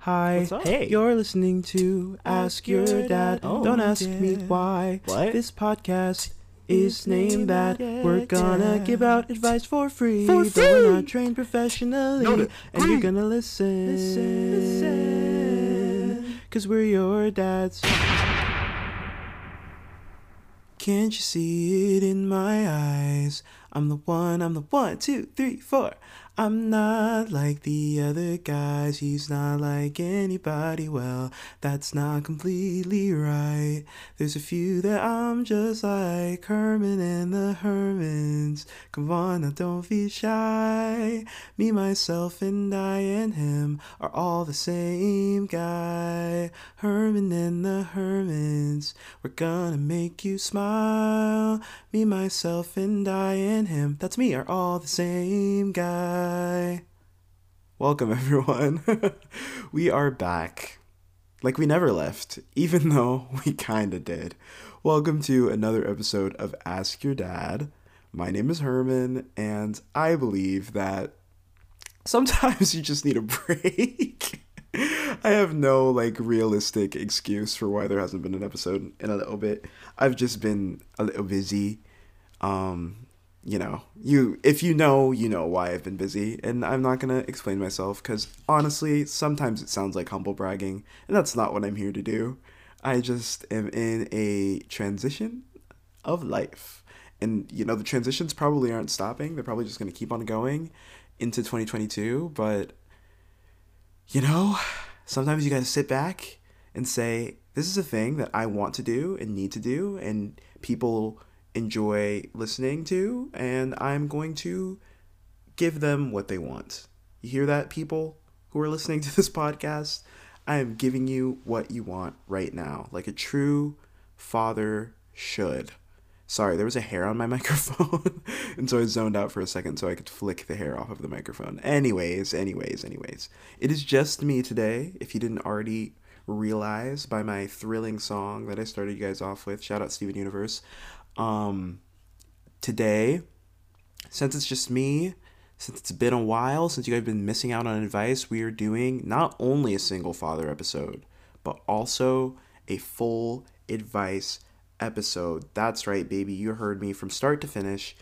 Hi, What's up? hey, you're listening to Ask Your Dad. Oh, Don't ask me yeah. why. What? This podcast is named that. We're gonna give out advice for free. For But we're not trained professionally. Noted. and you're gonna listen. Listen. Cause we're your dads. Can't you see it in my eyes? I'm the one, I'm the one, two, three, four. I'm not like the other guys, he's not like anybody. Well, that's not completely right. There's a few that I'm just like Herman and the Hermans. Come on, now don't be shy. Me, myself, and I and him are all the same guy. Herman and the Hermans. We're gonna make you smile. Me, myself, and I and him. That's me, are all the same guy. Welcome, everyone. we are back. Like we never left, even though we kinda did. Welcome to another episode of Ask Your Dad. My name is Herman, and I believe that sometimes you just need a break. I have no like realistic excuse for why there hasn't been an episode in a little bit. I've just been a little busy. Um, you know, you if you know, you know why I've been busy, and I'm not gonna explain myself because honestly, sometimes it sounds like humble bragging, and that's not what I'm here to do. I just am in a transition of life. And you know, the transitions probably aren't stopping. They're probably just to keep on going into 2022, but you know, sometimes you got to sit back and say, this is a thing that I want to do and need to do and people enjoy listening to and I'm going to give them what they want. You hear that people who are listening to this podcast? I am giving you what you want right now, like a true father should. Sorry, there was a hair on my microphone, and so I zoned out for a second so I could flick the hair off of the microphone. Anyways, anyways, anyways. It is just me today, if you didn't already realize by my thrilling song that I started you guys off with. Shout out Steven Universe. Um today, since it's just me, since it's been a while, since you guys have been missing out on advice, we are doing not only a single father episode, but also a full advice episode. That's right, baby. You heard me from start to finish.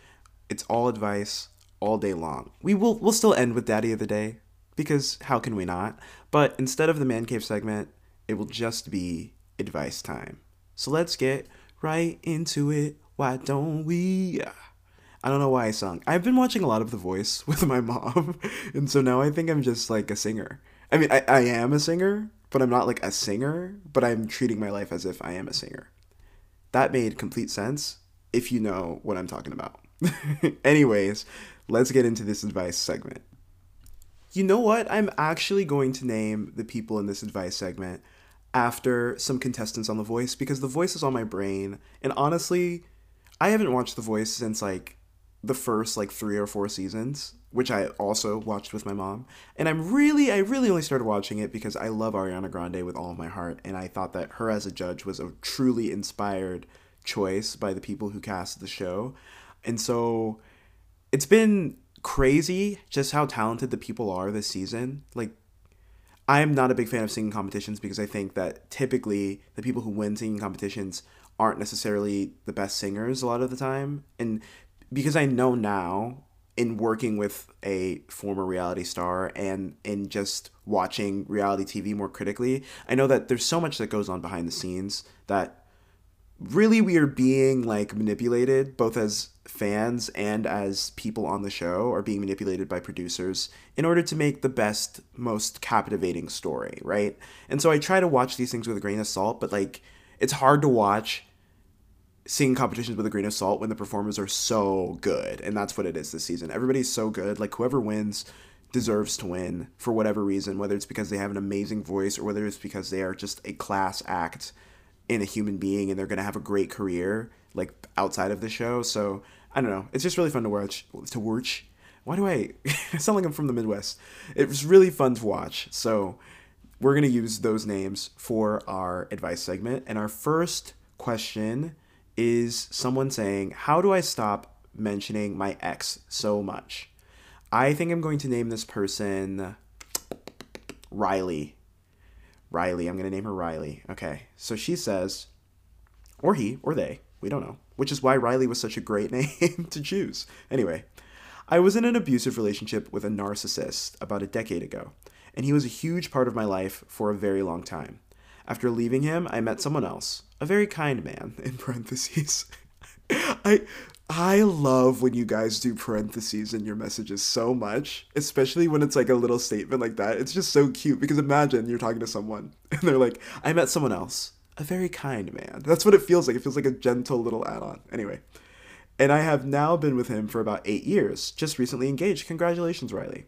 It's all advice all day long. We will we'll still end with Daddy of the Day because how can we not? But instead of the man cave segment, it will just be advice time. So let's get right into it. Why don't we? I don't know why I sung. I've been watching a lot of The Voice with my mom, and so now I think I'm just like a singer. I mean, I, I am a singer, but I'm not like a singer, but I'm treating my life as if I am a singer. That made complete sense if you know what I'm talking about. Anyways, let's get into this advice segment. You know what? I'm actually going to name the people in this advice segment after some contestants on The Voice because The Voice is on my brain. And honestly, I haven't watched The Voice since like the first like three or four seasons, which I also watched with my mom. And I'm really, I really only started watching it because I love Ariana Grande with all of my heart. And I thought that her as a judge was a truly inspired choice by the people who cast the show. And so it's been crazy just how talented the people are this season. Like, I'm not a big fan of singing competitions because I think that typically the people who win singing competitions aren't necessarily the best singers a lot of the time. And because I know now in working with a former reality star and in just watching reality TV more critically, I know that there's so much that goes on behind the scenes that really we are being like manipulated both as fans and as people on the show are being manipulated by producers in order to make the best most captivating story right and so i try to watch these things with a grain of salt but like it's hard to watch singing competitions with a grain of salt when the performers are so good and that's what it is this season. Everybody's so good like whoever wins deserves to win for whatever reason whether it's because they have an amazing voice or whether it's because they are just a class act in a human being and they're going to have a great career like outside of the show. So i don't know. It's just really fun to watch to watch. Why do i I sound like i'm from the midwest. It was really fun to watch. So we're going to use those names for our advice segment. And our first question is someone saying how do i stop mentioning my ex so much i think i'm going to name this person riley Riley. I'm going to name her Riley. Okay. So she says, or he, or they, we don't know, which is why Riley was such a great name to choose. Anyway, I was in an abusive relationship with a narcissist about a decade ago, and he was a huge part of my life for a very long time. After leaving him, I met someone else, a very kind man, in parentheses. I I love when you guys do parentheses in your messages so much, especially when it's like a little statement like that. It's just so cute because imagine you're talking to someone and they're like, I met someone else, a very kind man. That's what it feels like. It feels like a gentle little add on. Anyway, and I have now been with him for about eight years, just recently engaged. Congratulations, Riley.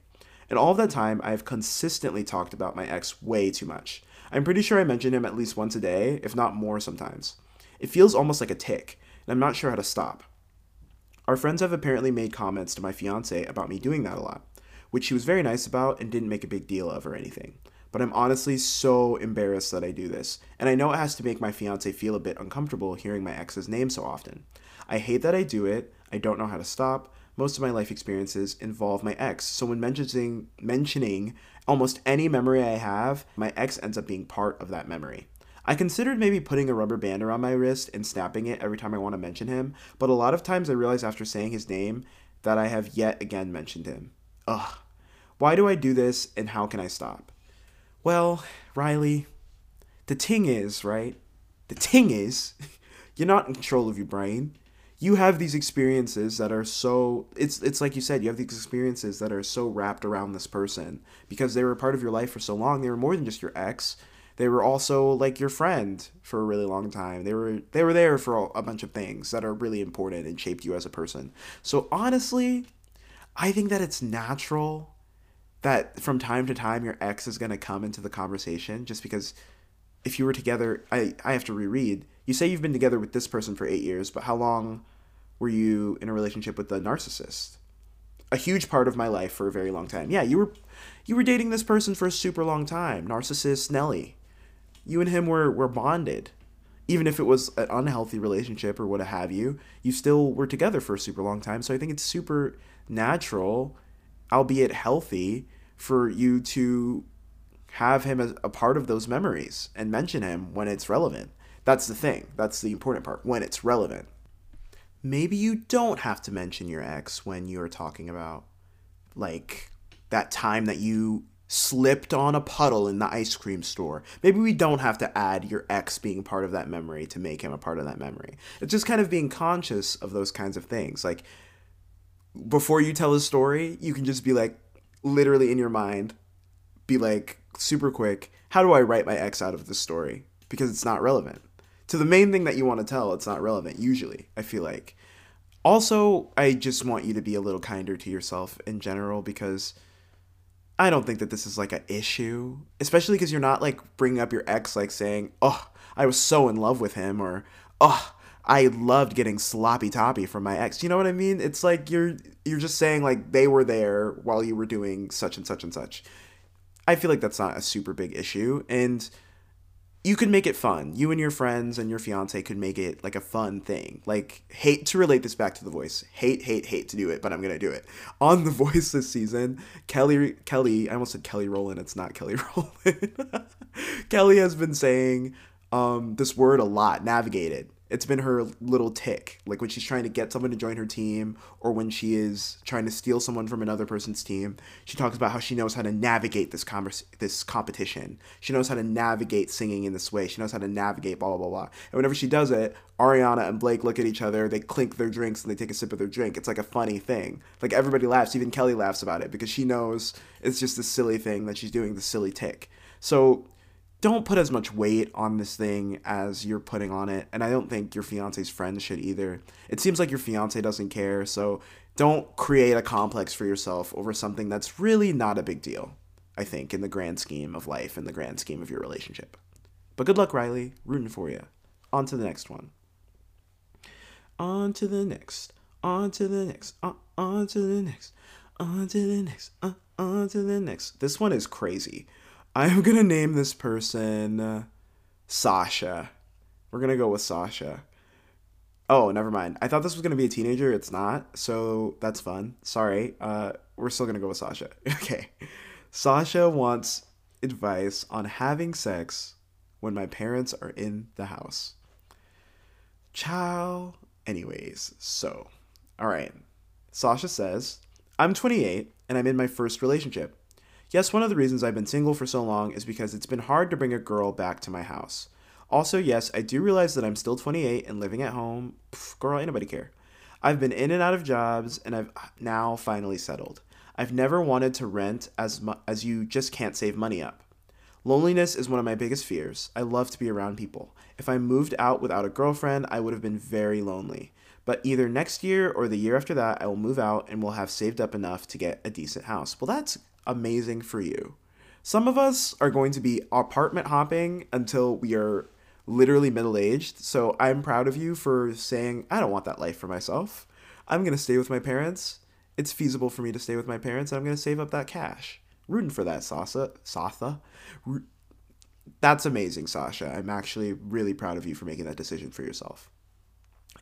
And all that time, I've consistently talked about my ex way too much. I'm pretty sure I mention him at least once a day, if not more sometimes. It feels almost like a tick, and I'm not sure how to stop. Our friends have apparently made comments to my fiance about me doing that a lot, which she was very nice about and didn't make a big deal of or anything. But I'm honestly so embarrassed that I do this, and I know it has to make my fiance feel a bit uncomfortable hearing my ex's name so often. I hate that I do it, I don't know how to stop. Most of my life experiences involve my ex, so when mentioning mentioning almost any memory I have, my ex ends up being part of that memory. I considered maybe putting a rubber band around my wrist and snapping it every time I want to mention him, but a lot of times I realize after saying his name that I have yet again mentioned him. Ugh. Why do I do this and how can I stop? Well, Riley, the ting is, right? The ting is, you're not in control of your brain. You have these experiences that are so it's it's like you said, you have these experiences that are so wrapped around this person because they were part of your life for so long. They were more than just your ex they were also like your friend for a really long time. They were they were there for a bunch of things that are really important and shaped you as a person. So honestly, I think that it's natural that from time to time your ex is going to come into the conversation just because if you were together I I have to reread. You say you've been together with this person for 8 years, but how long were you in a relationship with the narcissist? A huge part of my life for a very long time. Yeah, you were you were dating this person for a super long time. Narcissist Nelly you and him were were bonded even if it was an unhealthy relationship or what have you you still were together for a super long time so i think it's super natural albeit healthy for you to have him as a part of those memories and mention him when it's relevant that's the thing that's the important part when it's relevant maybe you don't have to mention your ex when you're talking about like that time that you slipped on a puddle in the ice cream store. Maybe we don't have to add your ex being part of that memory to make him a part of that memory. It's just kind of being conscious of those kinds of things. Like before you tell a story, you can just be like literally in your mind be like super quick, how do I write my ex out of this story? Because it's not relevant. To the main thing that you want to tell, it's not relevant usually, I feel like. Also, I just want you to be a little kinder to yourself in general because I don't think that this is like an issue, especially because you're not like bringing up your ex, like saying, "Oh, I was so in love with him," or "Oh, I loved getting sloppy toppy from my ex." You know what I mean? It's like you're you're just saying like they were there while you were doing such and such and such. I feel like that's not a super big issue, and you could make it fun. You and your friends and your fiance could make it like a fun thing. Like hate to relate this back to the voice. Hate, hate, hate to do it, but I'm gonna do it. On the voice this season, Kelly Kelly, I almost said Kelly Rowland, it's not Kelly Rowland. Kelly has been saying um, this word a lot, navigated it's been her little tick like when she's trying to get someone to join her team or when she is trying to steal someone from another person's team she talks about how she knows how to navigate this converse, this competition. She knows how to navigate singing in this way. She knows how to navigate blah blah blah and whenever she does it ariana and blake look at each other they clink their drinks and they take a sip of their drink. It's like a funny thing. Like everybody laughs even kelly laughs about it because she knows it's just a silly thing that she's doing the silly tick. So don't put as much weight on this thing as you're putting on it. And I don't think your fiance's friends should either. It seems like your fiance doesn't care, so don't create a complex for yourself over something that's really not a big deal, I think, in the grand scheme of life and the grand scheme of your relationship. But good luck, Riley. Rooting for you. On to the next one. On to the next. On to the next. Uh, on to the next. On to the next. Uh, on to the next. This one is crazy. I'm gonna name this person uh, Sasha. We're gonna go with Sasha. Oh, never mind. I thought this was gonna be a teenager. It's not, so that's fun. Sorry. Uh, we're still gonna go with Sasha. Okay. Sasha wants advice on having sex when my parents are in the house. Ciao. Anyways, so, all right. Sasha says, I'm 28 and I'm in my first relationship. Yes, one of the reasons I've been single for so long is because it's been hard to bring a girl back to my house. Also, yes, I do realize that I'm still 28 and living at home. Pff, girl, anybody care. I've been in and out of jobs and I've now finally settled. I've never wanted to rent as mu- as you just can't save money up. Loneliness is one of my biggest fears. I love to be around people. If I moved out without a girlfriend, I would have been very lonely. But either next year or the year after that, I will move out and will have saved up enough to get a decent house. Well, that's amazing for you. Some of us are going to be apartment hopping until we are literally middle aged. So I'm proud of you for saying, I don't want that life for myself. I'm going to stay with my parents. It's feasible for me to stay with my parents. and I'm going to save up that cash. Rooting for that, Sasa. Satha. That's amazing, Sasha. I'm actually really proud of you for making that decision for yourself.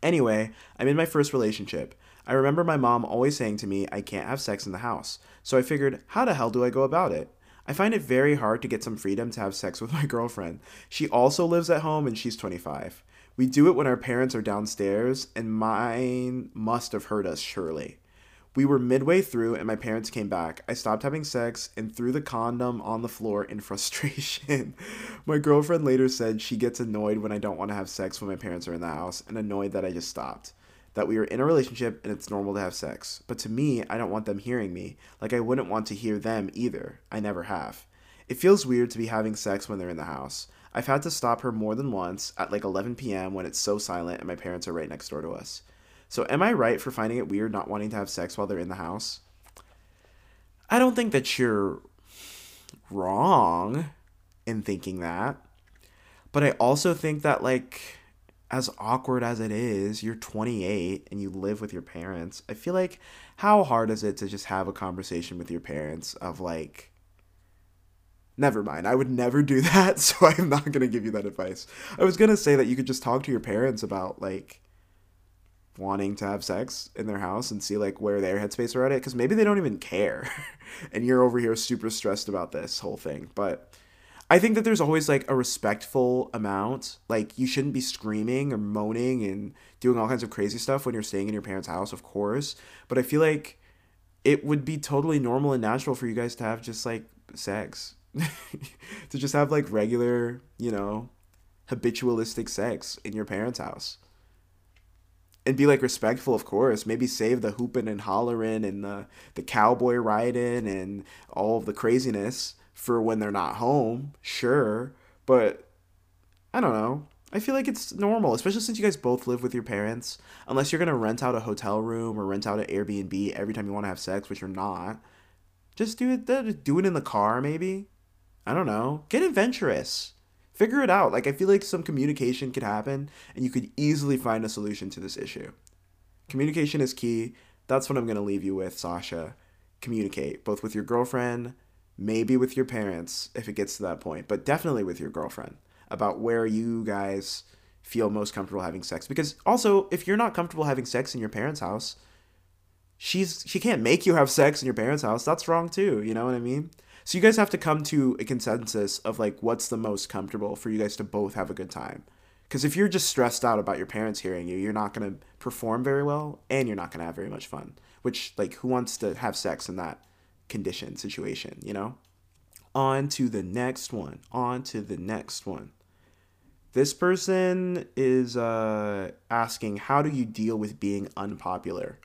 Anyway, I'm in my first relationship. I remember my mom always saying to me, I can't have sex in the house. So I figured, how the hell do I go about it? I find it very hard to get some freedom to have sex with my girlfriend. She also lives at home and she's 25. We do it when our parents are downstairs, and mine must have hurt us surely. We were midway through and my parents came back. I stopped having sex and threw the condom on the floor in frustration. my girlfriend later said she gets annoyed when I don't want to have sex when my parents are in the house and annoyed that I just stopped. That we are in a relationship and it's normal to have sex. But to me, I don't want them hearing me, like I wouldn't want to hear them either. I never have. It feels weird to be having sex when they're in the house. I've had to stop her more than once at like 11 p.m. when it's so silent and my parents are right next door to us. So, am I right for finding it weird not wanting to have sex while they're in the house? I don't think that you're wrong in thinking that. But I also think that, like, as awkward as it is, you're 28 and you live with your parents. I feel like how hard is it to just have a conversation with your parents of like, never mind, I would never do that, so I'm not gonna give you that advice. I was gonna say that you could just talk to your parents about like wanting to have sex in their house and see like where their headspace are at it because maybe they don't even care and you're over here super stressed about this whole thing but i think that there's always like a respectful amount. Like you shouldn't be screaming or moaning and doing all kinds of crazy stuff when you're staying in your parents house of course. But i feel like it would be totally normal and natural for you guys to have just like sex. To just have like regular you know habitualistic sex in your parents house. And be like respectful, of course. Maybe save the hooping and hollering and the the cowboy riding and all of the craziness for when they're not home. Sure, but I don't know. I feel like it's normal, especially since you guys both live with your parents. Unless you're gonna rent out a hotel room or rent out an Airbnb every time you want to have sex, which you're not. Just do it. Do it in the car, maybe. I don't know. Get adventurous figure it out. Like I feel like some communication could happen and you could easily find a solution to this issue. Communication is key. That's what I'm going to leave you with, Sasha. Communicate both with your girlfriend, maybe with your parents if it gets to that point, but definitely with your girlfriend about where you guys feel most comfortable having sex because also if you're not comfortable having sex in your parents' house, she's she can't make you have sex in your parents' house. That's wrong too, you know what I mean? So you guys have to come to a consensus of like what's the most comfortable for you guys to both have a good time. Because if you're just stressed out about your parents hearing you, you're not going to perform very well and you're not going to have very much fun. Which, like, who wants to have sex in that condition, situation, you know? On to the next one. On to the next one. This person is uh, asking, How do you deal with being unpopular?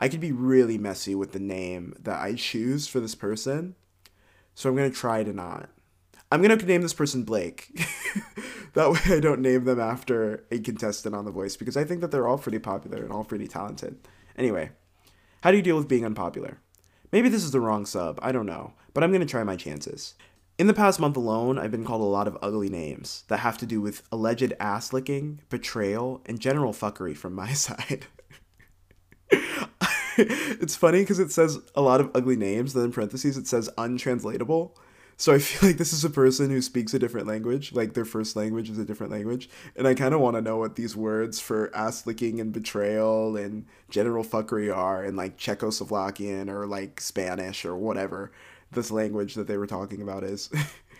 I could be really messy with the name that I choose for this person. So I'm going to try to not. I'm going to name this person Blake. that way I don't name them after a contestant on The Voice because I think that they're all pretty popular and all pretty talented. Anyway, how do you deal with being unpopular? Maybe this is the wrong sub, I don't know, but I'm to try my chances. In the past month alone, I've been called a lot of ugly names that have to do with alleged ass licking, betrayal, and general fuckery from my side. it's funny because it says a lot of ugly names, then in parentheses it says untranslatable. So I feel like this is a person who speaks a different language, like their first language is a different language. And I kind of want to know what these words for ass licking and betrayal and general fuckery are in like Czechoslovakian or like Spanish or whatever. this language that they were talking about is.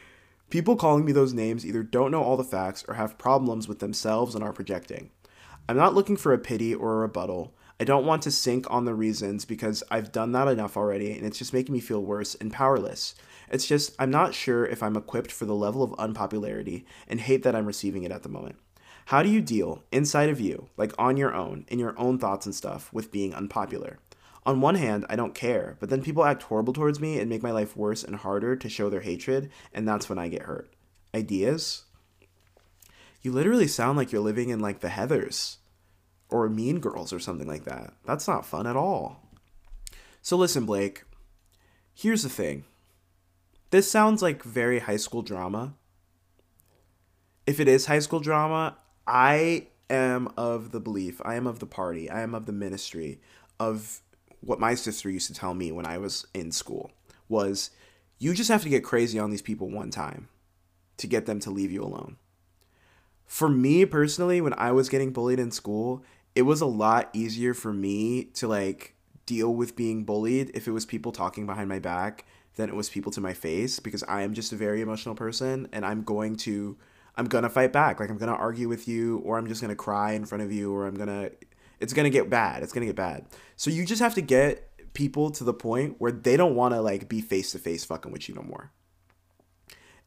People calling me those names either don't know all the facts or have problems with themselves and are projecting. I'm not looking for a pity or a rebuttal. I don't want to sink on the reasons because I've done that enough already and it's just making me feel worse and powerless. It's just, I'm not sure if I'm equipped for the level of unpopularity and hate that I'm receiving it at the moment. How do you deal, inside of you, like on your own, in your own thoughts and stuff, with being unpopular? On one hand, I don't care, but then people act horrible towards me and make my life worse and harder to show their hatred, and that's when I get hurt. Ideas? You literally sound like you're living in like the Heathers or Mean Girls or something like that. That's not fun at all. So listen, Blake, here's the thing. This sounds like very high school drama. If it is high school drama, I am of the belief, I am of the party, I am of the ministry of what my sister used to tell me when I was in school was you just have to get crazy on these people one time to get them to leave you alone. For me personally, when I was getting bullied in school, it was a lot easier for me to like deal with being bullied if it was people talking behind my back than it was people to my face because I am just a very emotional person and I'm going to I'm going to fight back. Like I'm going to argue with you or I'm just going to cry in front of you or I'm going to it's going to get bad. It's going to get bad. So you just have to get people to the point where they don't want to like be face to face fucking with you no more.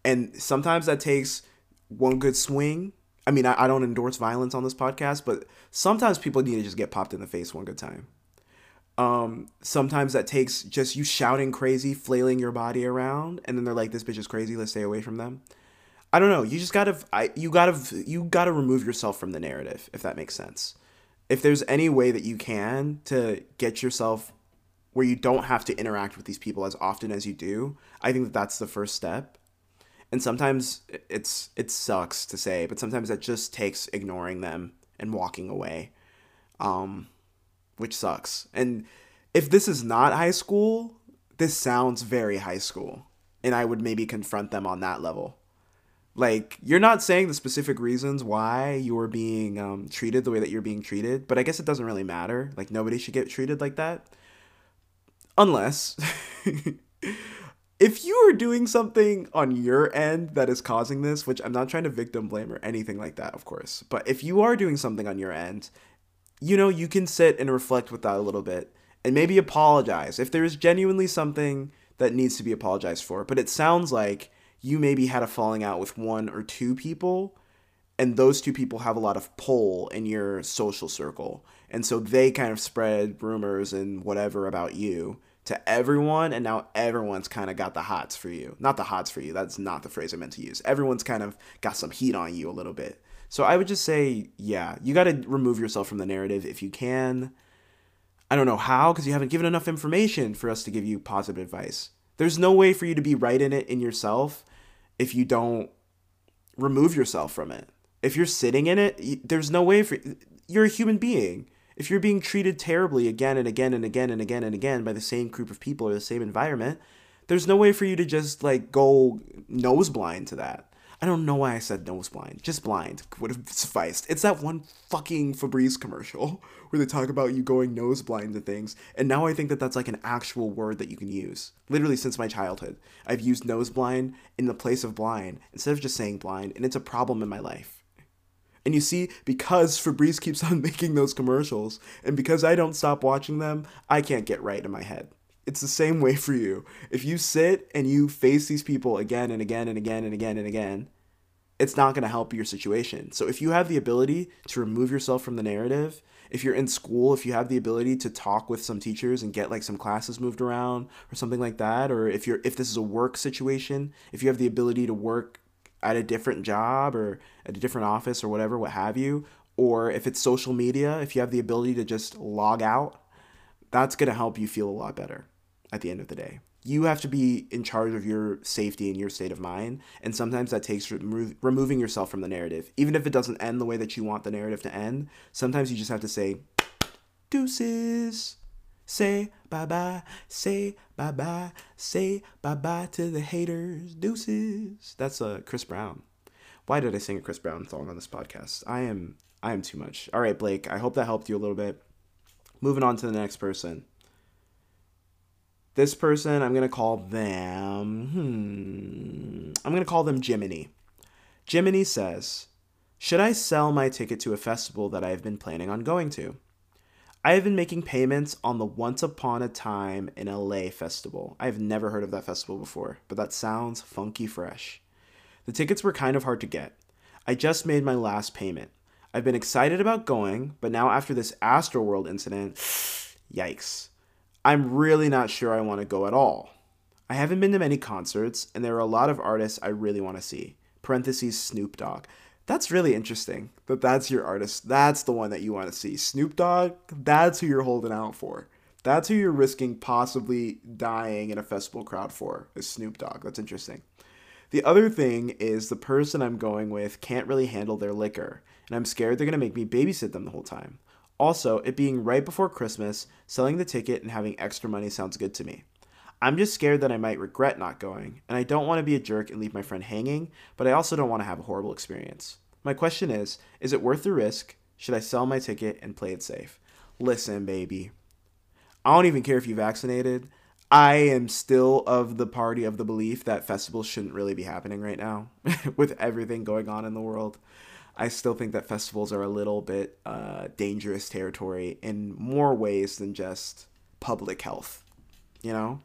And sometimes that takes one good swing. I mean, I, I don't endorse violence on this podcast, but sometimes people need to just get popped in the face one good time. Um, sometimes that takes just you shouting crazy, flailing your body around, and then they're like, "This bitch is crazy. Let's stay away from them." I don't know. You just gotta, I, you gotta, you gotta remove yourself from the narrative, if that makes sense if there's any way that you can to get yourself where you don't have to interact with these people as often as you do, I think that that's the first step. And sometimes it's it sucks to say, but sometimes that just takes ignoring them and walking away, um, which sucks. And if this is not high school, this sounds very high school, and I would maybe confront them on that level. Like you're not saying the specific reasons why you're being um, treated the way that you're being treated, but I guess it doesn't really matter. Like nobody should get treated like that, unless if you are doing something on your end that is causing this. Which I'm not trying to victim blame or anything like that, of course. But if you are doing something on your end, you know you can sit and reflect with that a little bit and maybe apologize if there is genuinely something that needs to be apologized for. But it sounds like you maybe had a falling out with one or two people and those two people have a lot of pull in your social circle. And so they kind of spread rumors and whatever about you to everyone and now everyone's kind of got the hots for you. Not the hots for you that's not the phrase i meant to use. Everyone's kind of got some heat on you a little bit so i would just say yeah you got to remove yourself from the narrative if you can i don't know how because you haven't given enough information for us to give you positive advice there's no way for you to be right in it in yourself if you don't remove yourself from it. If you're sitting in it, there's no way for you're a human being. If you're being treated terribly again and again and again and again and again by the same group of people or the same environment, there's no way for you to just like go nose blind to that. I don't know why I said nose blind. Just blind would have sufficed. It's that one fucking Febreze commercial where they talk about you going nose blind to things. And now I think that that's like an actual word that you can use. Literally since my childhood, I've used nose blind in the place of blind instead of just saying blind, and it's a problem in my life. And you see, because Febreze keeps on making those commercials, and because I don't stop watching them, I can't get right in my head. It's the same way for you. If you sit and you face these people again and again and again and again and again, it's not going to help your situation. So if you have the ability to remove yourself from the narrative, if you're in school, if you have the ability to talk with some teachers and get like some classes moved around or something like that, or if you're if this is a work situation, if you have the ability to work at a different job or at a different office or whatever, what have you, or if it's social media, if you have the ability to just log out, that's going to help you feel a lot better at the end of the day. You have to be in charge of your safety and your state of mind. And sometimes that takes remo- removing yourself from the narrative. Even if it doesn't end the way that you want the narrative to end, sometimes you just have to say, deuces. Say bye bye, say bye bye, say bye bye to the haters, deuces. That's uh, Chris Brown. Why did I sing a Chris Brown song on this podcast? I am I am too much. All right, Blake. I hope that helped you a little bit. Moving on to the next person. This person, I'm going to call them, hmm, I'm going to call them Jiminy. Jiminy says, Should I sell my ticket to a festival that I have been planning on going to? I have been making payments on the Once Upon a Time in LA festival. I've never heard of that festival before, but that sounds funky fresh. The tickets were kind of hard to get. I just made my last payment. I've been excited about going, but now after this Astroworld incident, yikes. I'm really not sure I want to go at all. I haven't been to many concerts, and there are a lot of artists I really want to see. Parentheses Snoop Dogg. That's really interesting that that's your artist. That's the one that you want to see. Snoop Dogg, that's who you're holding out for. That's who you're risking possibly dying in a festival crowd for, is Snoop Dogg. That's interesting. The other thing is the person I'm going with can't really handle their liquor, and I'm scared they're going to make me babysit them the whole time. Also, it being right before Christmas, selling the ticket and having extra money sounds good to me. I'm just scared that I might regret not going, and I don't want to be a jerk and leave my friend hanging, but I also don't want to have a horrible experience. My question is Is it worth the risk? Should I sell my ticket and play it safe? Listen, baby. I don't even care if you're vaccinated. I am still of the party of the belief that festivals shouldn't really be happening right now with everything going on in the world. I still think that festivals are a little bit uh, dangerous territory in more ways than just public health. You know?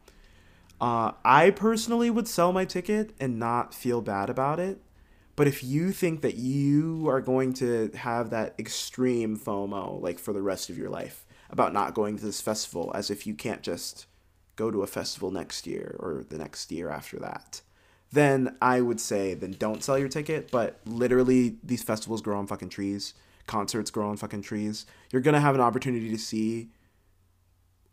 Uh, I personally would sell my ticket and not feel bad about it. But if you think that you are going to have that extreme FOMO, like for the rest of your life, about not going to this festival, as if you can't just go to a festival next year or the next year after that, then I would say then don't sell your ticket. But literally, these festivals grow on fucking trees. Concerts grow on fucking trees. You're gonna have an opportunity to see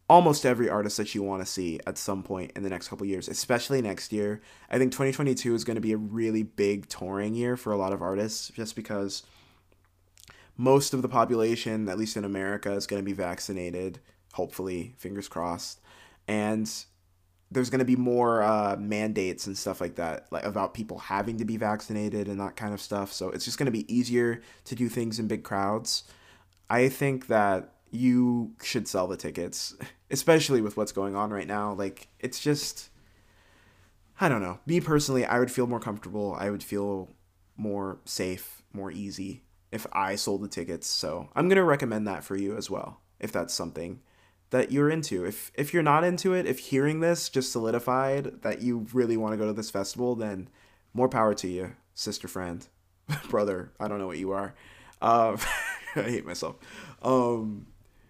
almost every artist that you want to see at some point in the next couple years, especially next year. I think 2022 is going to be a really big touring year for a lot of artists just because most of the population, at least in America, is going to be vaccinated, hopefully, fingers crossed. And there's going to be more uh, mandates and stuff like that, like about people having to be vaccinated and that kind of stuff. So it's just going to be easier to do things in big crowds. I think that you should sell the tickets, especially with what's going on right now. Like, it's just, I don't know. Me personally, I would feel more comfortable. I would feel more safe, more easy if I sold the tickets. So I'm going to recommend that for you as well, if that's something that you're into. If if you're not into it, if hearing this just solidified that you really want to go to this festival, then more power to you, sister friend, brother. I don't know what you are. Uh, I hate myself. Um,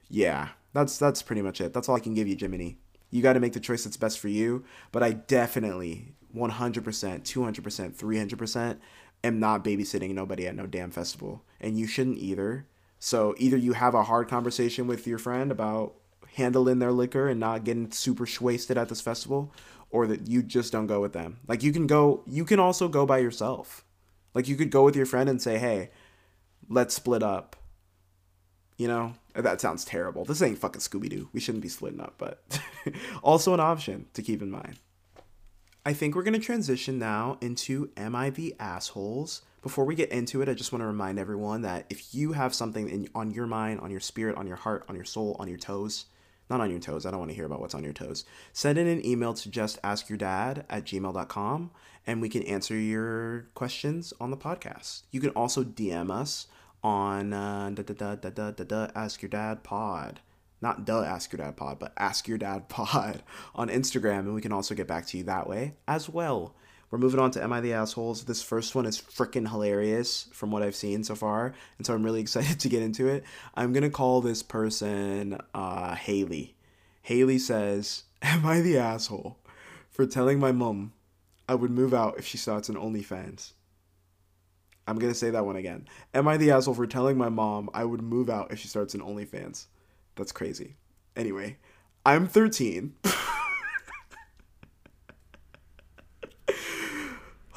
yeah, that's that's pretty much it. That's all I can give you, Jiminy. You got to make the choice that's best for you. But I definitely 100%, 200%, 300% am not babysitting nobody at no damn festival. And you shouldn't either. So either you have a hard conversation with your friend about handling their liquor and not getting super wasted at this festival, or that you just don't go with them. Like you can go, you can also go by yourself. Like you could go with your friend and say, hey, let's split up you know, that sounds terrible. This ain't fucking Scooby Doo. We shouldn't be splitting up, but also an option to keep in mind. I think we're going to transition now into Am I the Assholes? Before we get into it, I just want to remind everyone that if you have something in, on your mind, on your spirit, on your heart, on your soul, on your toes, not on your toes, I don't want to hear about what's on your toes, send in an email to just ask your dad at gmail.com and we can answer your questions on the podcast. You can also DM us on uh, da, da, da, da, da, da, Ask Your Dad Pod. Not the Ask Your Dad Pod, but Ask Your Dad Pod on Instagram, and we can also get back to you that way as well. We're moving on to Am I the Assholes? This first one is freaking hilarious from what I've seen so far, and so I'm really excited to get into it. I'm gonna call this person uh, Haley. Haley says, Am I the asshole for telling my mom I would move out if she starts an OnlyFans? I'm gonna say that one again. Am I the asshole for telling my mom I would move out if she starts an OnlyFans? That's crazy. Anyway, I'm 13.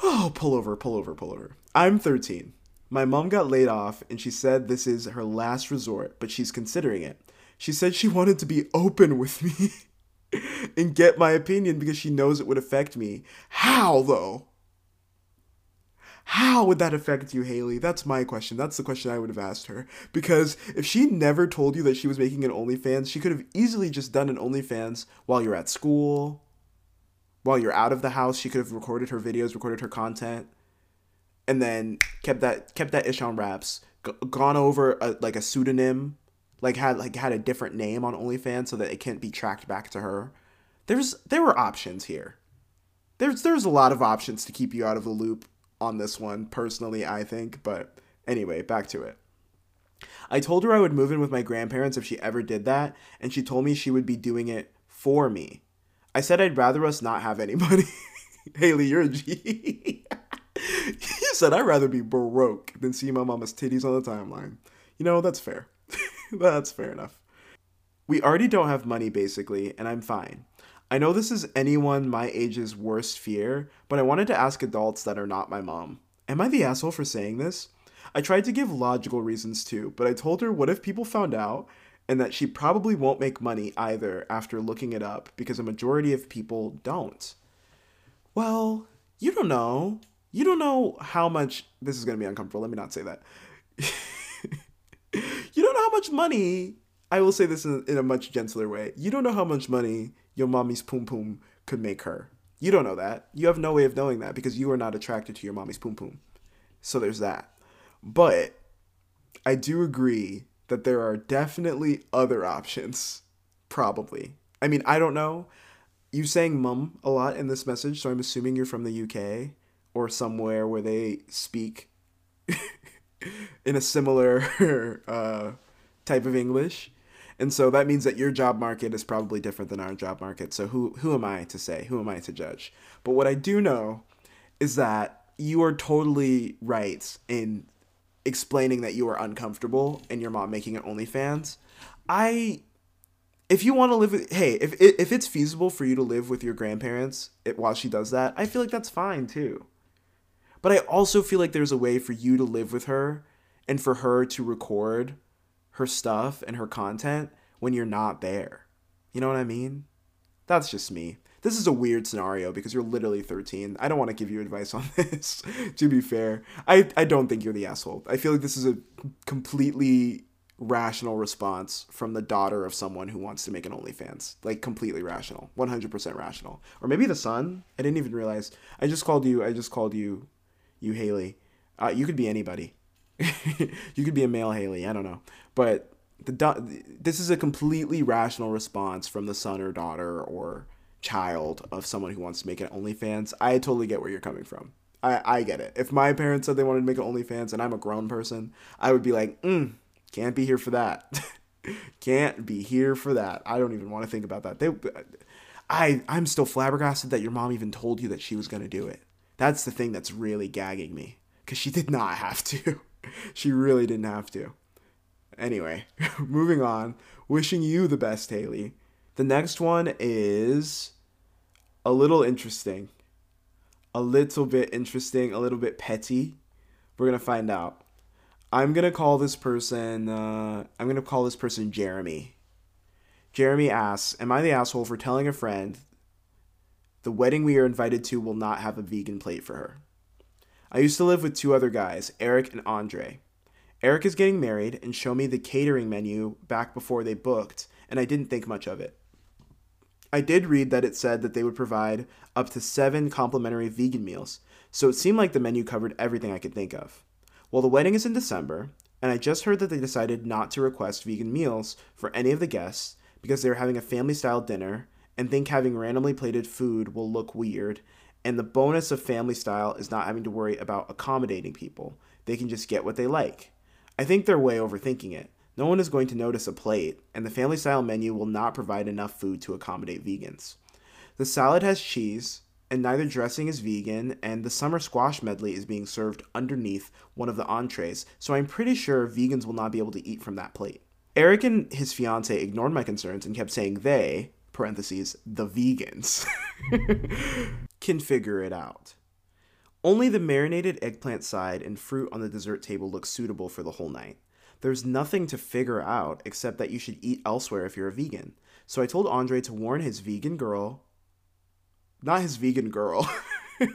oh, pull over, pull over, pull over. I'm 13. My mom got laid off and she said this is her last resort, but she's considering it. She said she wanted to be open with me and get my opinion because she knows it would affect me. How, though? How would that affect you, Haley? That's my question. That's the question I would have asked her. Because if she never told you that she was making an OnlyFans, she could have easily just done an OnlyFans while you're at school, while you're out of the house. She could have recorded her videos, recorded her content, and then kept that kept that ish on wraps. G- gone over a, like a pseudonym, like had like had a different name on OnlyFans so that it can't be tracked back to her. There's there were options here. There's there's a lot of options to keep you out of the loop on this one, personally, I think. But anyway, back to it. I told her I would move in with my grandparents if she ever did that, and she told me she would be doing it for me. I said I'd rather us not have any money. Haley, you're a G. you said I'd rather be broke than see my mama's titties on the timeline. You know, that's fair. that's fair enough. We already don't have money, basically, and I'm fine. I know this is anyone my age's worst fear, but I wanted to ask adults that are not my mom. Am I the asshole for saying this? I tried to give logical reasons too, but I told her what if people found out and that she probably won't make money either after looking it up because a majority of people don't. Well, you don't know. You don't know how much this is going to be uncomfortable. Let me not say that. you don't know how much money I will say this in, in, a much gentler way. You don't know how much money your mommy's poom poom could make her. You don't know that. You have no way of knowing that because you are not attracted to your mommy's poom poom. So there's that. But I do agree that there are definitely other options. Probably. I mean, I don't know. You saying mum a lot in this message, so I'm assuming you're from the UK or somewhere where they speak in a similar uh, type of English. And so that means that your job market is probably different than our job market. So who who am I to say? Who am I to judge? But what I do know is that you are totally right in explaining that you are uncomfortable and your mom making it OnlyFans. I if you want to live with hey, if if it's feasible for you to live with your grandparents it, while she does that, I feel like that's fine too. But I also feel like there's a way for you to live with her and for her to record her stuff and her content when you're not there. You know what I mean? That's just me. This is a weird scenario because you're literally 13. I don't want to give you advice on this, to be fair. I, I don't think you're the asshole. I feel like this is a completely rational response from the daughter of someone who wants to make an OnlyFans. Like completely rational. 100% rational. Or maybe the son? I didn't even realize. I just called you I just called you you Haley. Uh, you could be anybody. you could be a male Haley. I don't know, but the this is a completely rational response from the son or daughter or child of someone who wants to make an OnlyFans. I totally get where you're coming from. I, I get it. If my parents said they wanted to make an OnlyFans and I'm a grown person, I would be like, mm, can't be here for that. can't be here for that. I don't even want to think about that. They, I, I'm still flabbergasted that your mom even told you that she was going to do it. That's the thing that's really gagging me because she did not have to. she really didn't have to. Anyway, moving on. Wishing you the best, Haley. The next one is a little interesting. A little bit interesting, a little bit petty. We're to find out. I'm to call this person, uh, I'm to call this person Jeremy. Jeremy asks, Am I the asshole for telling a friend the wedding we are invited to will not have a vegan plate for her? I used to live with two other guys, Eric and Andre. Eric is getting married and showed me the catering menu back before they booked, and I didn't think much of it. I did read that it said that they would provide up to seven complimentary vegan meals, so it seemed like the menu covered everything I could think of. Well, the wedding is in December, and I just heard that they decided not to request vegan meals for any of the guests because they're having a family style dinner and think having randomly plated food will look weird. And the bonus of family style is not having to worry about accommodating people. They can just get what they like. I think they're way overthinking it. No one is going to notice a plate, and the family style menu will not provide enough food to accommodate vegans. The salad has cheese, and neither dressing is vegan, and the summer squash medley is being served underneath one of the entrees, so I'm pretty sure vegans will not be able to eat from that plate. Eric and his fiance ignored my concerns and kept saying they, parentheses, the vegans, can figure it out. Only the marinated eggplant side and fruit on the dessert table look suitable for the whole night. There's nothing to figure out except that you should eat elsewhere if you're a vegan. So I told Andre to warn his vegan girl, not his vegan girl.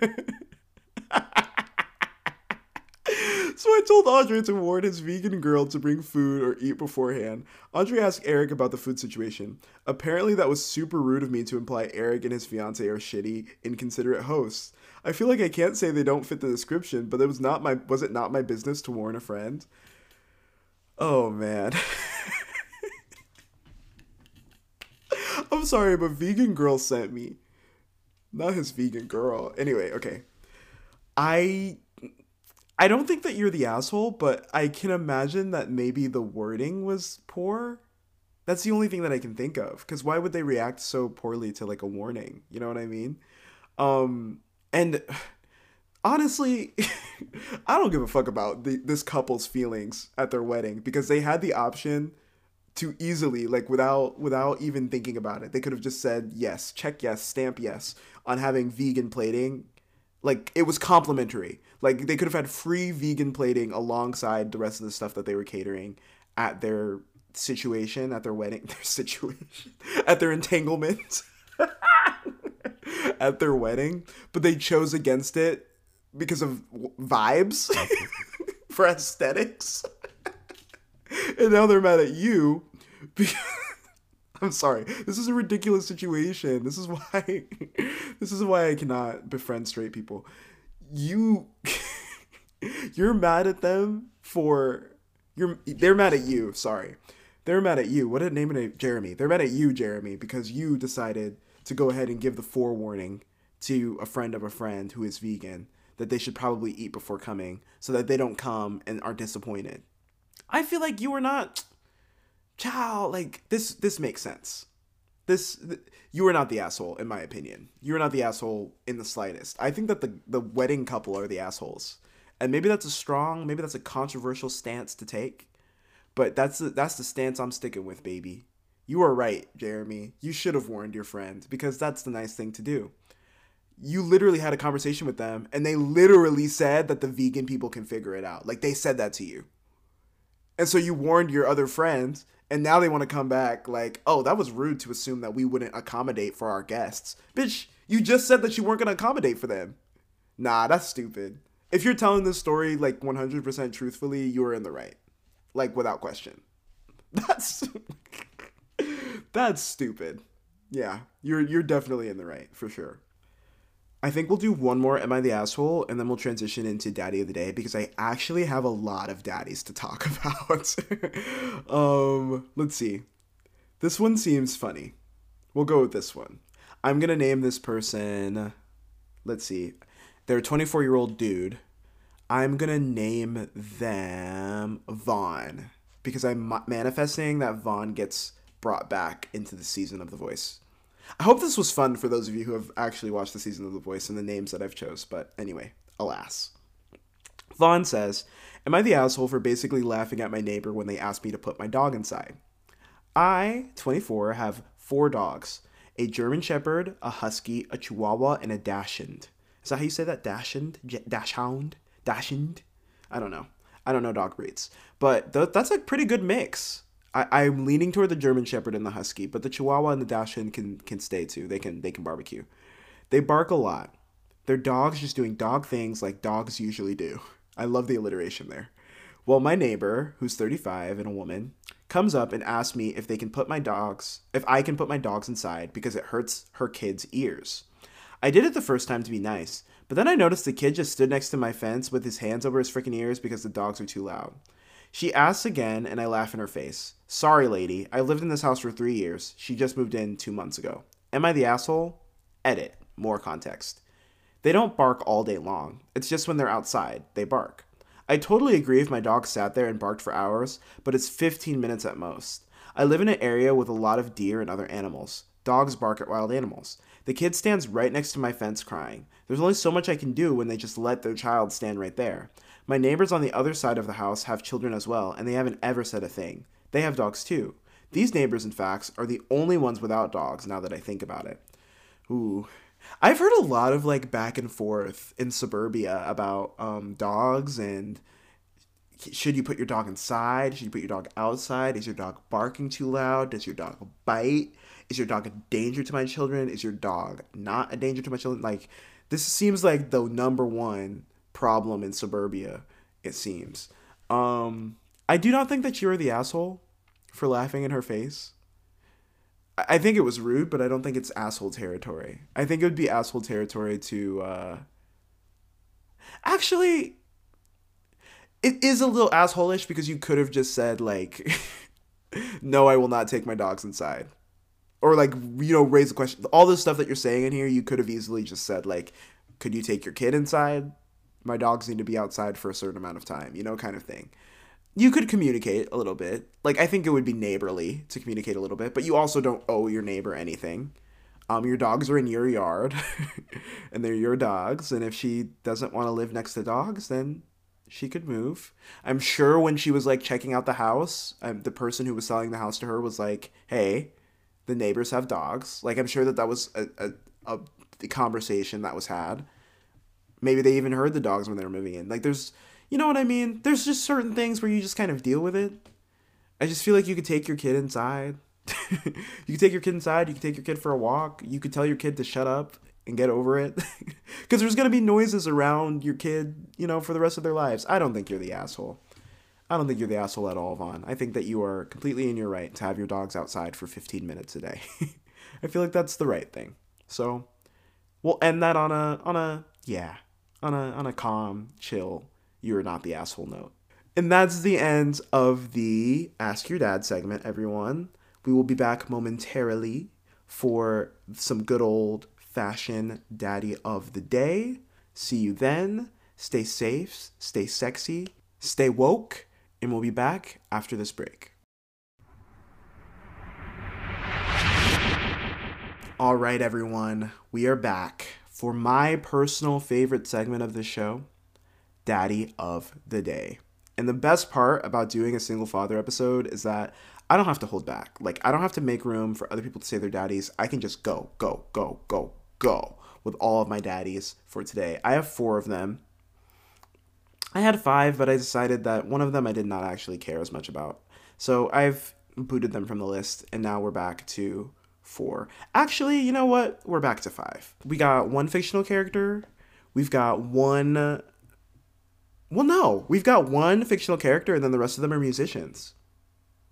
So I told Andre to warn his vegan girl to bring food or eat beforehand. Andre asked Eric about the food situation. Apparently, that was super rude of me to imply Eric and his fiance are shitty, inconsiderate hosts. I feel like I can't say they don't fit the description, but it was not my was it not my business to warn a friend? Oh man. I'm sorry, but vegan girl sent me. Not his vegan girl. Anyway, okay. I I don't think that you're the asshole, but I can imagine that maybe the wording was poor. That's the only thing that I can think of. Cause why would they react so poorly to like a warning? You know what I mean? Um and honestly, I don't give a fuck about the, this couple's feelings at their wedding because they had the option to easily like without without even thinking about it. They could have just said yes, check yes, stamp yes on having vegan plating. Like it was complimentary. Like they could have had free vegan plating alongside the rest of the stuff that they were catering at their situation, at their wedding, their situation, at their entanglement. at their wedding, but they chose against it because of vibes for aesthetics. and now they're mad at you because I'm sorry. This is a ridiculous situation. This is why this is why I cannot befriend straight people. You you're mad at them for you're they're mad at you, sorry. They're mad at you. What did name it Jeremy? They're mad at you, Jeremy, because you decided to go ahead and give the forewarning to a friend of a friend who is vegan that they should probably eat before coming so that they don't come and are disappointed. I feel like you are not child like this this makes sense. This th- you are not the asshole in my opinion. You're not the asshole in the slightest. I think that the the wedding couple are the assholes. And maybe that's a strong, maybe that's a controversial stance to take. But that's the, that's the stance I'm sticking with, baby. You are right, Jeremy. You should have warned your friend because that's the nice thing to do. You literally had a conversation with them and they literally said that the vegan people can figure it out. Like they said that to you. And so you warned your other friends and now they want to come back like, "Oh, that was rude to assume that we wouldn't accommodate for our guests." Bitch, you just said that you weren't going to accommodate for them. Nah, that's stupid. If you're telling this story like 100% truthfully, you're in the right. Like without question. That's that's stupid. Yeah, you're you're definitely in the right for sure. I think we'll do one more Am I the Asshole and then we'll transition into Daddy of the Day because I actually have a lot of daddies to talk about. um, let's see. This one seems funny. We'll go with this one. I'm going to name this person let's see. They're a 24 year old dude. I'm going to name them Vaughn because I'm manifesting that Vaughn gets brought back into the season of The Voice. I hope this was fun for those of you who have actually watched the season of The Voice and the names that I've chose, but anyway, alas. Vaughn says, Am I the asshole for basically laughing at my neighbor when they asked me to put my dog inside? I, 24, have four dogs a German Shepherd, a Husky, a Chihuahua, and a Dachshund. Is that how you say that? Dachshund? Dachshund? Dachshund? I don't know. I don't know dog breeds. But th- that's a pretty good mix. I, am leaning toward the German Shepherd and the Husky, but the Chihuahua and the Dachshund can can stay too. They can they can barbecue. They bark a lot. They're dogs just doing dog things like dogs usually do. I love the alliteration there. Well, my neighbor, who's 35 and a woman, comes up and asks me if they can put my dogs, if I can put my dogs inside because it hurts her kid's ears. I did it the first time to be nice, but then I noticed the kid just stood next to my fence with his hands over his freaking ears because the dogs are too loud. She asks again, and I laugh in her face. Sorry, lady. I lived in this house for three years. She just moved in two months ago. Am I the asshole? Edit. More context. They don't bark all day long. It's just when they're outside, they bark. I totally agree if my dog sat there and barked for hours, but it's 15 minutes at most. I live in an area with a lot of deer and other animals. Dogs bark at wild animals. The kid stands right next to my fence crying. There's only so much I can do when they just let their child stand right there. My neighbors on the other side of the house have children as well, and they haven't ever said a thing. They have dogs too. These neighbors, in fact, are the only ones without dogs now that I think about it. Ooh. I've heard a lot of like back and forth in suburbia about um, dogs and should you put your dog inside? Should you put your dog outside? Is your dog barking too loud? Does your dog bite? Is your dog a danger to my children? Is your dog not a danger to my children? Like, this seems like the number one problem in suburbia it seems. Um, I do not think that you are the asshole for laughing in her face. I I think it was rude, but I don't think it's asshole territory. I think it would be asshole territory to uh actually it is a little assholish because you could have just said like no, I will not take my dogs inside. Or like, you know, raise the question. All this stuff that you're saying in here, you could have easily just said like could you take your kid inside? My dogs need to be outside for a certain amount of time, you know, kind of thing you could communicate a little bit. Like I think it would be neighborly to communicate a little bit, but you also don't owe your neighbor anything. Um, your dogs are in your yard, and they're your dogs. And if she doesn't want to live next to dogs, then she could move. I'm sure when she was like checking out the house, um, the person who was selling the house to her was like, "Hey, the neighbors have dogs." Like I'm sure that that was a a, a, conversation that was had. Maybe they even heard the dogs when they were moving in. Like there's you know what I mean? There's just certain things where you just kind of deal with it. I just feel like you could take your kid inside. you could take your kid inside. You could take your kid for a walk. You could tell your kid to shut up and get over it. Because there's going to be noises around your kid, you know, for the rest of their lives. I don't think you're the asshole. I don't think you're the asshole at all, Vaughn. I think that you are completely in your right to have your dogs outside for 15 minutes a day. I feel like that's the right thing. So, we'll end that on a on a yeah, on a on a calm, chill you're not the asshole note. And that's the end of the Ask Your Dad segment, everyone. We will be back momentarily for some good old fashioned daddy of the day. See you then. Stay safe, stay sexy, stay woke, and we'll be back after this break. All right, everyone, we are back for my personal favorite segment of the show daddy of the day. And the best part about doing a single father episode is that I don't have to hold back. Like, I don't have to make room for other people to say their daddies. I can just go, go, go, go, go with all of my daddies for today. I have four of them. I had five, but I decided that one of them I did not actually care as much about. So I've booted them from the list, and now we're back to four. Actually, you know what? We're back to five. We got one fictional character, we've got one well, no, we've got one fictional character, and then the rest of them are musicians.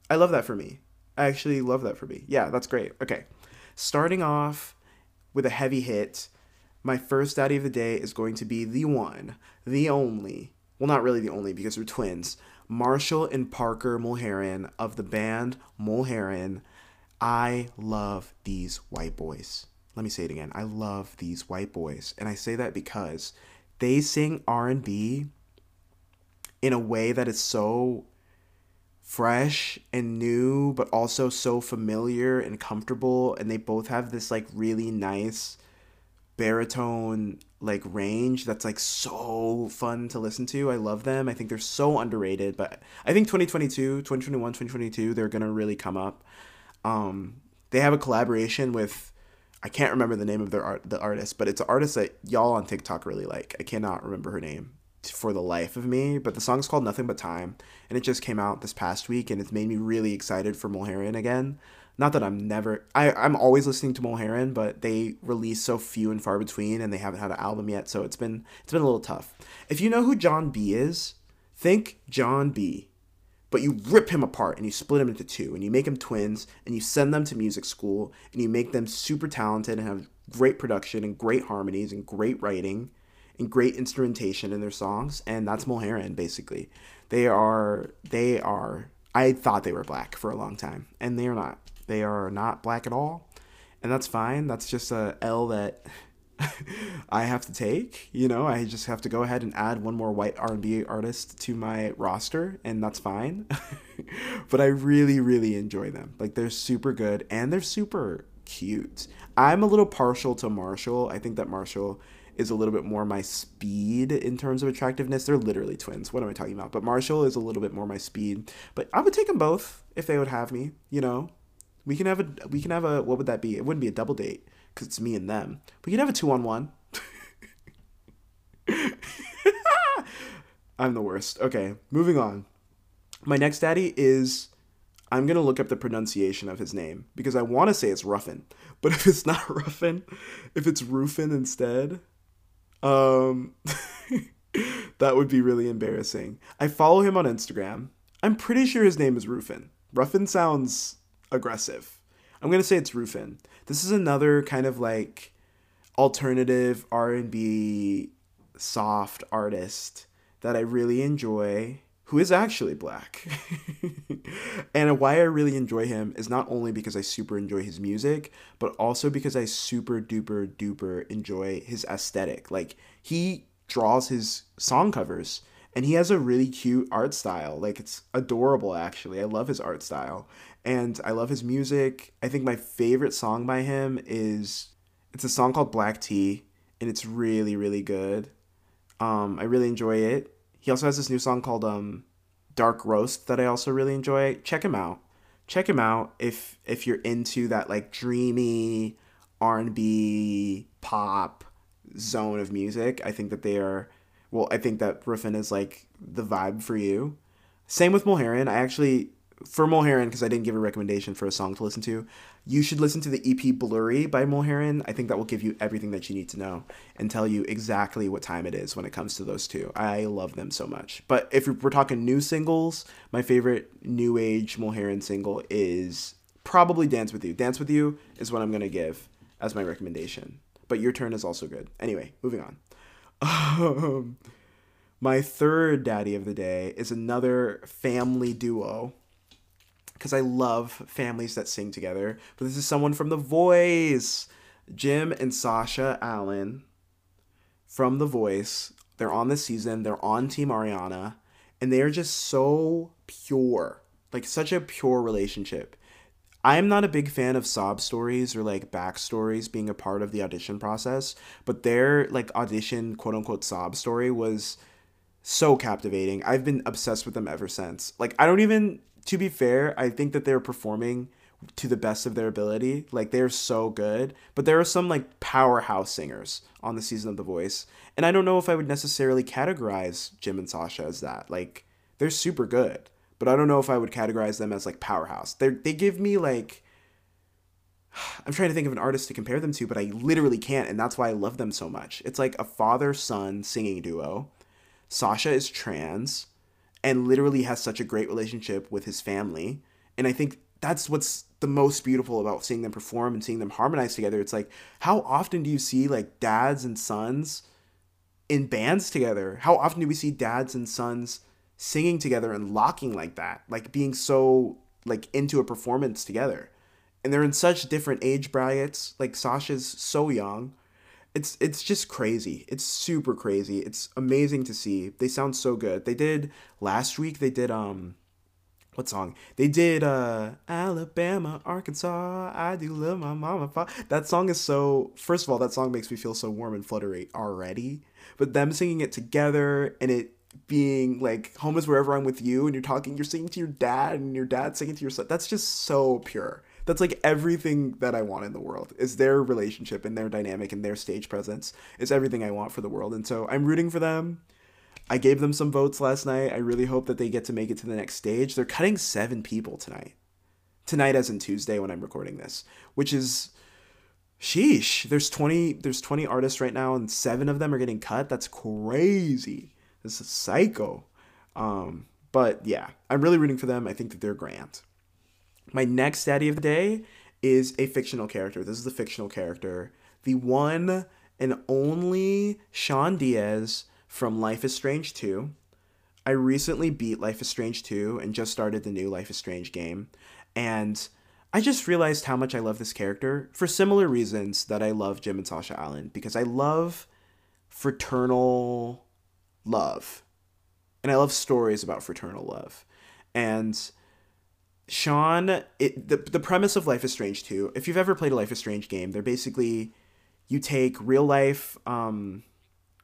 I love that for me. I actually love that for me. Yeah, that's great. Okay, starting off with a heavy hit. My first daddy of the day is going to be the one, the only. Well, not really the only because they're twins. Marshall and Parker Mulherin of the band Mulherin. I love these white boys. Let me say it again. I love these white boys, and I say that because they sing R&B in a way that is so fresh and new but also so familiar and comfortable and they both have this like really nice baritone like range that's like so fun to listen to. I love them. I think they're so underrated, but I think 2022, 2021, 2022 they're going to really come up. Um they have a collaboration with I can't remember the name of their art the artist, but it's an artist that y'all on TikTok really like. I cannot remember her name for the life of me, but the song's called Nothing But Time, and it just came out this past week, and it's made me really excited for Mulherin again. Not that I'm never, I, I'm always listening to Mulherin, but they release so few and far between, and they haven't had an album yet, so it's been it's been a little tough. If you know who Jon B is, think Jon B, but you rip him apart and you split him into two, and you make him twins, and you send them to music school, and you make them super talented and have great production and great harmonies and great writing and great instrumentation in their songs, and that's Mulherin basically. They are they are I thought they were black for a long time, and they are not. They are not black at all, and that's fine. That's just a L that I have to take. You know, I just have to go ahead and add one more white R&B artist to my roster, and that's fine. but I really, really enjoy them. Like they're super good, and they're super cute. I'm a little partial to Marshall. I think that Marshall is a little bit more my speed in terms of attractiveness. They're literally twins. What am I talking about? But Marshall is a little bit more my speed. But I would take them both if they would have me. You know, we can have a we can have a what would that be? It wouldn't be a double date because it's me and them. But you can have a two on one. I'm the worst. Okay, moving on. My next daddy is I'm gonna look up the pronunciation of his name because I want to say it's Ruffin, but if it's not Ruffin, if it's Rufin instead, um, that would be really embarrassing. I follow him on Instagram. I'm pretty sure his name is Rufin. Ruffin sounds aggressive. I'm gonna say it's Rufin. This is another kind of like alternative R&B soft artist that I really enjoy who is actually black. and why I really enjoy him is not only because I super enjoy his music, but also because I super duper duper enjoy his aesthetic. Like he draws his song covers and he has a really cute art style. Like it's adorable actually. I love his art style and I love his music. I think my favorite song by him is it's a song called Black Tea and it's really really good. Um I really enjoy it. He also has this new song called um Dark Roast that I also really enjoy. Check him out. Check him out if if you're into that like dreamy R&B pop zone of music. I think that they are well, I think that Rufin is like the vibe for you. Same with Mulherin. I actually for Mulherin, because I didn't give a recommendation for a song to listen to, you should listen to the EP Blurry by Mulherin. I think that will give you everything that you need to know and tell you exactly what time it is when it comes to those two. I love them so much. But if we're talking new singles, my favorite new age Mulherin single is probably Dance With You. Dance With You is what I'm going to give as my recommendation. But Your Turn is also good. Anyway, moving on. Um, my third daddy of the day is another family duo because I love families that sing together. But this is someone from The Voice, Jim and Sasha Allen from The Voice. They're on this season. They're on Team Ariana, and they are just so pure, like such a pure relationship. I'm not a big fan of sob stories or like backstories being a part of the audition process, but their like audition quote unquote sob story was so captivating. I've been obsessed with them ever since. Like I don't even to be fair, I think that they're performing to the best of their ability. Like they're so good, but there are some like powerhouse singers on the season of The Voice, and I don't know if I would necessarily categorize Jim and Sasha as that. Like they're super good, but I don't know if I would categorize them as like powerhouse. They they give me like I'm trying to think of an artist to compare them to, but I literally can't, and that's why I love them so much. It's like a father son singing duo. Sasha is trans and literally has such a great relationship with his family. And I think that's what's the most beautiful about seeing them perform and seeing them harmonize together. It's like, how often do you see like dads and sons in bands together? How often do we see dads and sons singing together and locking like that? Like being so like into a performance together. And they're in such different age brackets. Like Sasha's so young it's it's just crazy. It's super crazy. It's amazing to see. They sound so good. They did last week. They did um, what song? They did uh Alabama, Arkansas. I do love my mama. That song is so. First of all, that song makes me feel so warm and fluttery already. But them singing it together and it being like home is wherever I'm with you, and you're talking, you're singing to your dad, and your dad singing to your son. That's just so pure that's like everything that I want in the world is their relationship and their dynamic and their stage presence is everything I want for the world. And so I'm rooting for them. I gave them some votes last night. I really hope that they get to make it to the next stage. They're cutting seven people tonight. Tonight as in Tuesday when I'm recording this, which is sheesh. There's 20 there's 20 artists right now and 7 of them are getting cut. That's crazy. This is psycho. Um, but yeah, I'm really rooting for them. I think that they're grand. My next daddy of the day is a fictional character. This is a fictional character. The one and only Sean Diaz from Life is Strange 2. I recently beat Life is Strange 2 and just started the new Life is Strange game. And I just realized how much I love this character for similar reasons that I love Jim and Sasha Allen because I love fraternal love. And I love stories about fraternal love. And Sean, it the the premise of Life is Strange 2. If you've ever played a Life is Strange game, they're basically you take real life um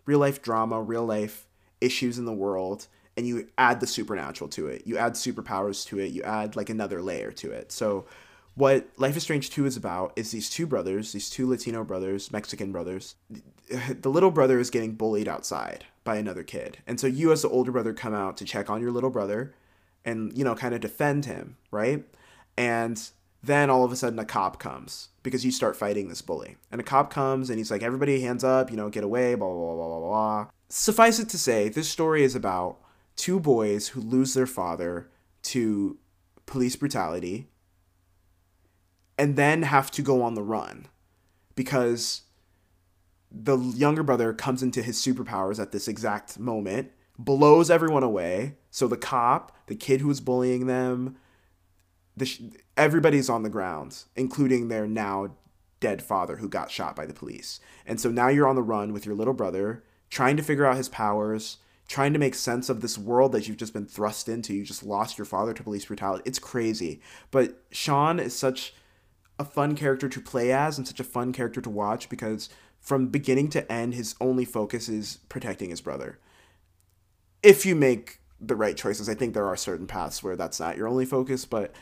real life drama, real life issues in the world and you add the supernatural to it. You add superpowers to it. You add like another layer to it. So what Life is Strange 2 is about is these two brothers, these two Latino brothers, Mexican brothers. The little brother is getting bullied outside by another kid. And so you as the older brother come out to check on your little brother and you know kind of defend him right and then all of a sudden a cop comes because you start fighting this bully. And a cop comes and he's like, everybody hands up, you know, get away, blah, blah, blah, blah, blah. Suffice it to say, this story is about two boys who lose their father to police brutality and then have to go on the run because the younger brother comes into his superpowers at this exact moment, blows everyone away. So the cop, the kid who was bullying them, the sh- everybody's on the ground, including their now dead father who got shot by the police. And so now you're on the run with your little brother, trying to figure out his powers, trying to make sense of this world that you've just been thrust into. You just lost your father to police brutality. It's crazy. But Sean is such a fun character to play as and such a fun character to watch because from beginning to end, his only focus is protecting his brother. If you make the right choices, I think there are certain paths where that's not your only focus, but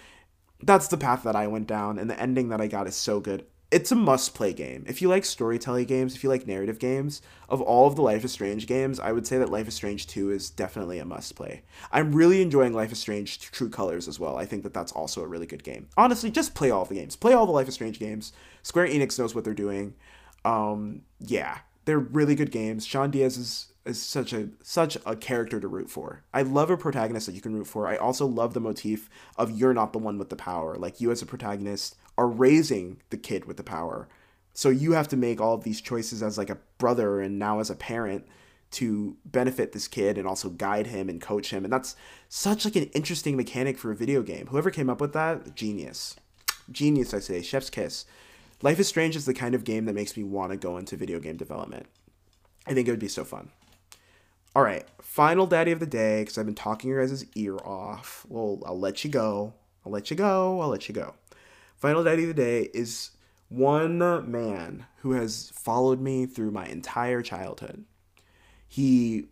that's the path that I went down, and the ending that I got is so good. It's a must play game. If you like storytelling games, if you like narrative games, of all of the Life is Strange games, I would say that Life is Strange 2 is definitely a must play. I'm really enjoying Life is Strange True Colors as well. I think that that's also a really good game. Honestly, just play all the games. Play all the Life is Strange games. Square Enix knows what they're doing. Um, yeah, they're really good games. Sean Diaz is is such a such a character to root for. I love a protagonist that you can root for. I also love the motif of you're not the one with the power. Like you as a protagonist are raising the kid with the power. So you have to make all of these choices as like a brother and now as a parent to benefit this kid and also guide him and coach him. And that's such like an interesting mechanic for a video game. Whoever came up with that, genius. Genius, I say. Chef's kiss. Life is Strange is the kind of game that makes me want to go into video game development. I think it would be so fun. All right, final daddy of the day because I've been talking your guys' ear off. Well, I'll let you go. I'll let you go. I'll let you go. Final daddy of the day is one man who has followed me through my entire childhood. He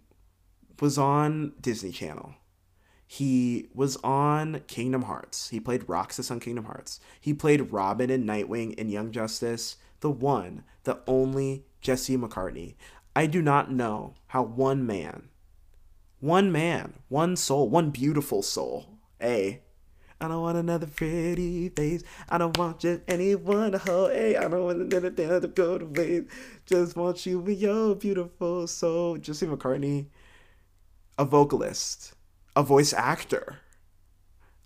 was on Disney Channel. He was on Kingdom Hearts. He played Roxas on Kingdom Hearts. He played Robin and Nightwing in Young Justice. The one, the only Jesse McCartney. I do not know how one man, one man, one soul, one beautiful soul, A. I don't want another pretty face. I don't want just anyone to hold. Hey, I don't want anything to go to waste. Just want you with your beautiful soul. Jesse McCartney, a vocalist, a voice actor,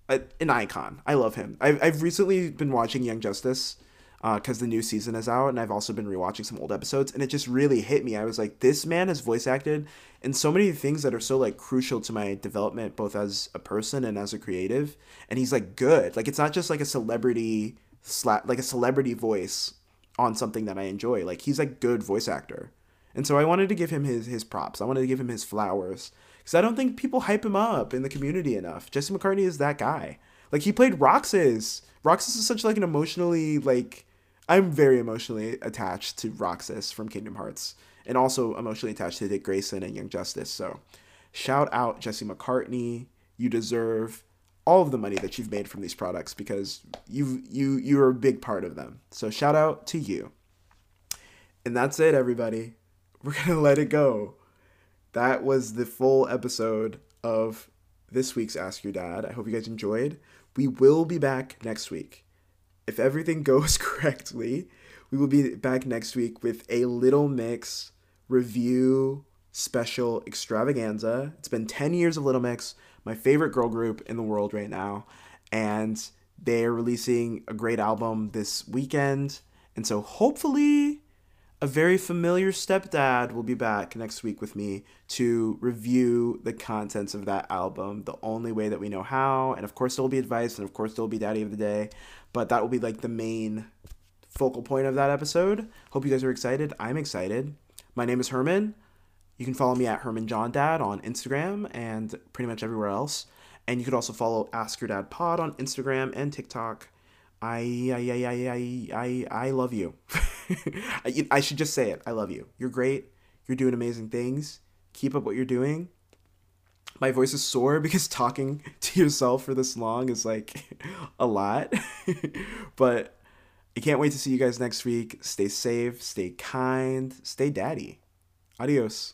a, an icon. I love him. I've, I've recently been watching Young Justice because uh, the new season is out, and I've also been rewatching some old episodes, and it just really hit me. I was like, this man has voice acted in so many things that are so like crucial to my development, both as a person and as a creative. And he's like good. Like it's not just like a celebrity slap, like a celebrity voice on something that I enjoy. Like he's like good voice actor, and so I wanted to give him his his props. I wanted to give him his flowers because I don't think people hype him up in the community enough. Jesse McCartney is that guy. Like he played Roxas. Roxas is such like an emotionally like I'm very emotionally attached to Roxas from Kingdom Hearts, and also emotionally attached to Dick Grayson and Young Justice. So, shout out Jesse McCartney. You deserve all of the money that you've made from these products because you you you're a big part of them. So shout out to you. And that's it, everybody. We're gonna let it go. That was the full episode of this week's Ask Your Dad. I hope you guys enjoyed. We will be back next week if everything goes correctly, we will be back next week with a Little Mix review special extravaganza. It's been 10 years of Little Mix, my favorite girl group in the world right now. And they're releasing a great album this weekend. And so hopefully a very familiar stepdad will be back next week with me to review the contents of that album the only way that we know how. And of course, there will be advice, and of course, there will be Daddy of the Day, but that will be like the main focal point of that episode. Hope you guys are excited. I'm excited. My name is Herman. You can follow me at Herman John Dad on Instagram and pretty much everywhere else. And you could also follow Ask Your Dad Pod on Instagram and TikTok. I I I I I I, love you. I, I should just say it. I love you. You're great. You're doing amazing things. Keep up what you're doing. My voice is sore because talking to yourself for this long is like a lot. but I can't wait to see you guys next week. Stay safe, stay kind, stay daddy. Adios.